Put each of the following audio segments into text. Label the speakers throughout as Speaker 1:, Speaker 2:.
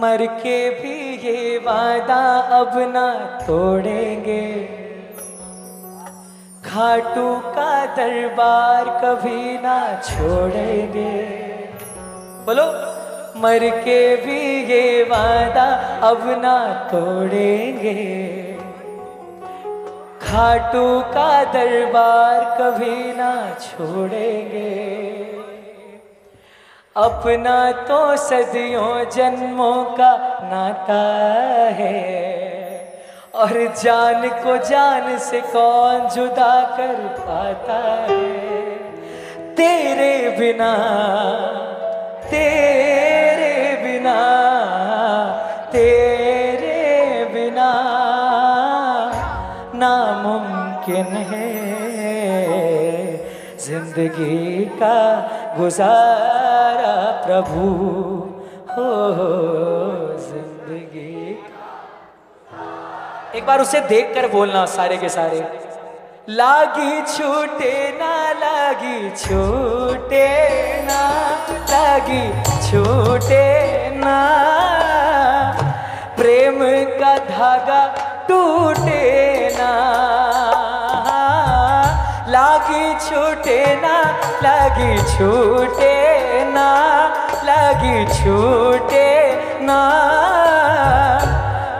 Speaker 1: मर के भी ये वादा अब ना तोड़ेंगे। खाटू का दरबार कभी ना छोड़ेंगे। बोलो, मर के भी ये वादा अब ना तोड़ेंगे। खाटू का दरबार कभी ना छोड़ेंगे। अपना तो सदियों जन्मों का नाता है। और जान को जान से कौन जुदा कर पाता है? तेरे बिना तेरे बिना तेरे बिना नामुमकिन है। ज़िंदगी का गुजारा प्रभु, हो ज़िंदगी एक बार उसे देखकर बोलना सारे के सारे, लागी छूटे ना, लागी छूटे ना, लागी छूटे ना, प्रेम का धागा टूटे ना, लागी छूटे ना, लागी छूटे लागी छूटे ना।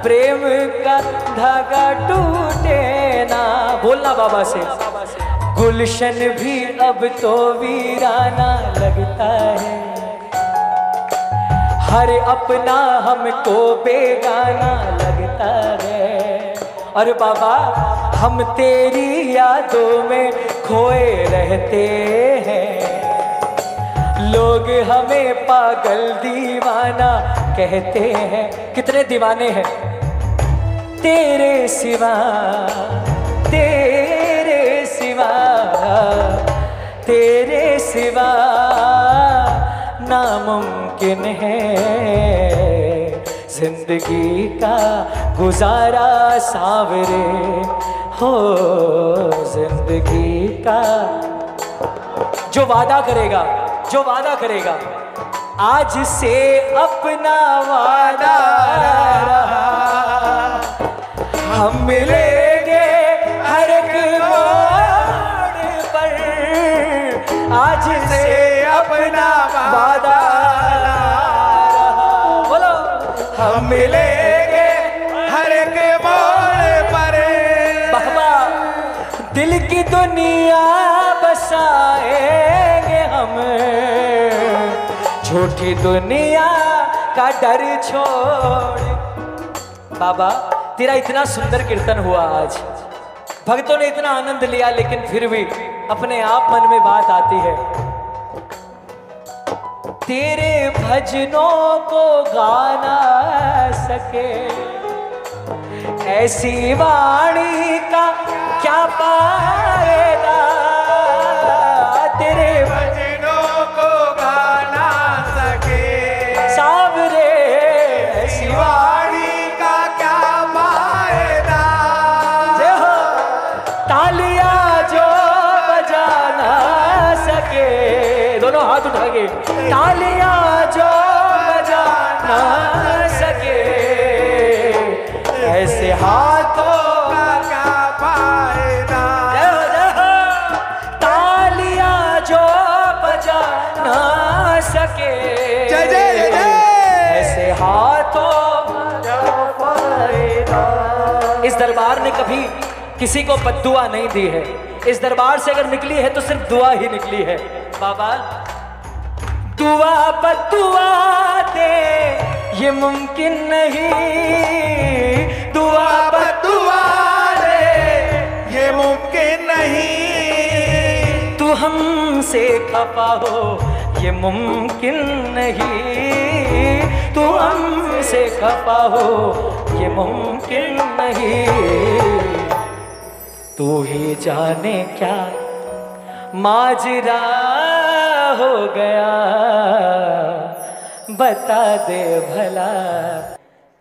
Speaker 1: प्रेम का धागा टूटे ना। बोलना बाबा से। गुलशन भी अब तो वीराना लगता है। हर अपना हमको बेगाना लगता है। और बाबा, हम तेरी यादों में खोए रहते हैं। लोग हमें पागल दीवाना कहते हैं। कितने दीवाने हैं? तेरे सिवा तेरे सिवा तेरे सिवा नामुमकिन है। ज़िंदगी का गुजारा सावरे हो, ज़िंदगी का जो वादा करेगा। जो वादा करेगा। आज से अपना वादा हम मिलेंगे हर एक पर। आज से अपना वादा बोलो। हम मिलेंगे
Speaker 2: हर एक मोड़ पर।
Speaker 1: बाबा दिल की दुनिया बसाएँगे हम झूठी दुनिया का डर छोड़। बाबा, तेरा इतना सुंदर कीर्तन हुआ आज। भक्तों ने इतना आनंद लिया, लेकिन फिर भी अपने आप मन में बात आती है। तेरे भजनों को गाना सके। ऐसी वाणी का क्या पाएगा तेरे
Speaker 2: भजनों
Speaker 1: तालियाँ जो बजाना सके। ऐसे हाथों
Speaker 2: का क्या फ़ायदा।
Speaker 1: तालियाँ जो बजा ना सके।
Speaker 2: जय जय जय जय।
Speaker 1: ऐसे हाथों। इस दरबार ने कभी किसी को बदुआ नहीं दी है। इस दरबार से अगर निकली है तो सिर्फ़ दुआ ही निकली है। बाबा दुआ बदुआ दे। ये मुमकिन नहीं। दुआ बदुआ दे।
Speaker 2: ये मुमकिन नहीं।
Speaker 1: तू हमसे खफा हो। ये मुमकिन नहीं। तू हमसे खफा हो। ये मुमकिन नहीं। तू ही जाने क्या। माजरा हो गया। बता दे भला।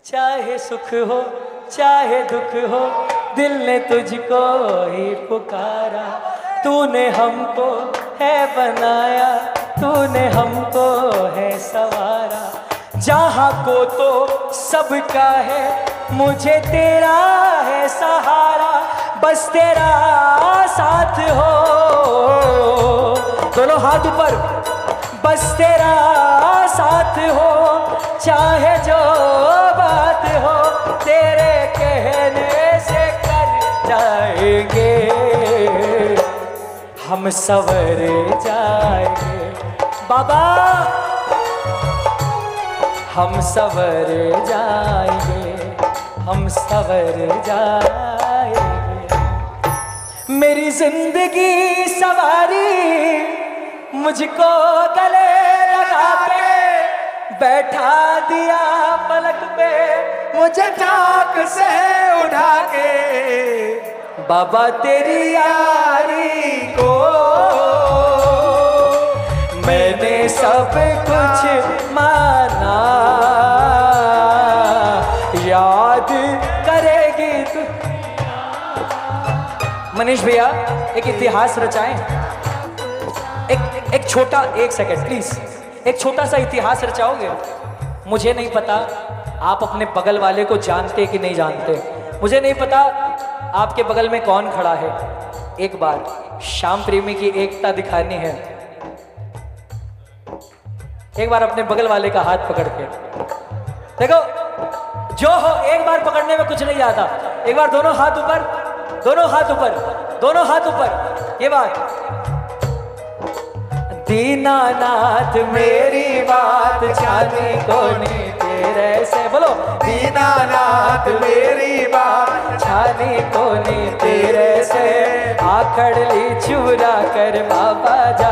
Speaker 1: चाहे सुख हो, चाहे दुख हो, दिल ने तुझको ही पुकारा। तूने हमको है बनाया, तूने हमको है सवारा। जहाँ को तो सबका है, मुझे तेरा है सहारा। बस तेरा साथ हो। दोनों हाथ ऊपर। बस तेरा साथ हो, चाहे जो बात हो, तेरे कहने से कर जाएँगे। हम सवर जाएँगे। बाबा, हम सवर जाएँगे। हम सवर जाएँगे। मेरी ज़िंदगी सवारी, मुझको गले बैठा दिया पलक पे,
Speaker 2: मुझे टाक से उठा के।
Speaker 1: बाबा तेरी यारी को मैंने सब कुछ माना। याद करेगी तू। मनीष भैया, एक इतिहास रचाएँ? एक एक छोटा एक सेकंड प्लीज़ एक छोटा सा इतिहास रचाओगे? मुझे नहीं पता आप अपने बगल वाले को जानते कि नहीं जानते। मुझे नहीं पता आपके बगल में कौन खड़ा है। एक बार श्याम प्रेमी की एकता दिखानी है। एक बार अपने बगल वाले का हाथ पकड़ के। देखो, जो हो, एक बार पकड़ने में कुछ नहीं आता। एक बार दोनों हाथ ऊपर, दोनों हाथ ऊपर, दोनों हाथ ऊपर। ये बात दीनानाथ, मेरी बात जाने को तेरे से? बोलो,
Speaker 2: दीनानाथ, मेरी बात
Speaker 1: छाने को तेरे से? आखड़ ली, चूरा कर बाबा जा।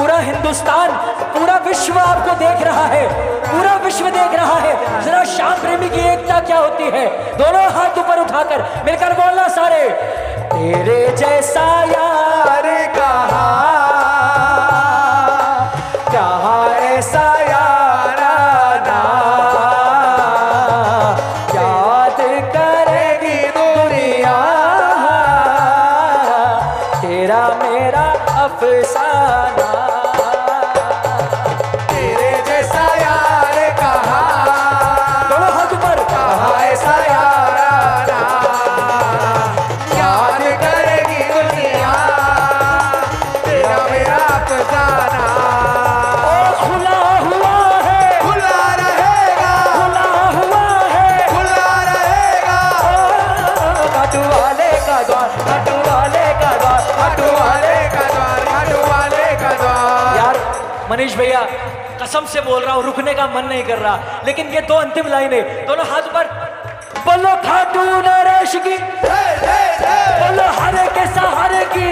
Speaker 1: पूरा हिंदुस्तान, पूरा विश्व आपको देख रहा है। पूरा विश्व देख रहा है। जरा श्याम प्रेमी की एकता क्या होती है? दोनों हाथ ऊपर उठाकर मिलकर बोलना सारे, तेरे जैसा यार कहा मनीष भैया कसम से बोल रहा हूँ रुकने का मन नहीं कर रहा। लेकिन ये दो अंतिम लाइन है दोनों हाथ पर बोलो खाटू नरेश की बोलो हरे के सहारे की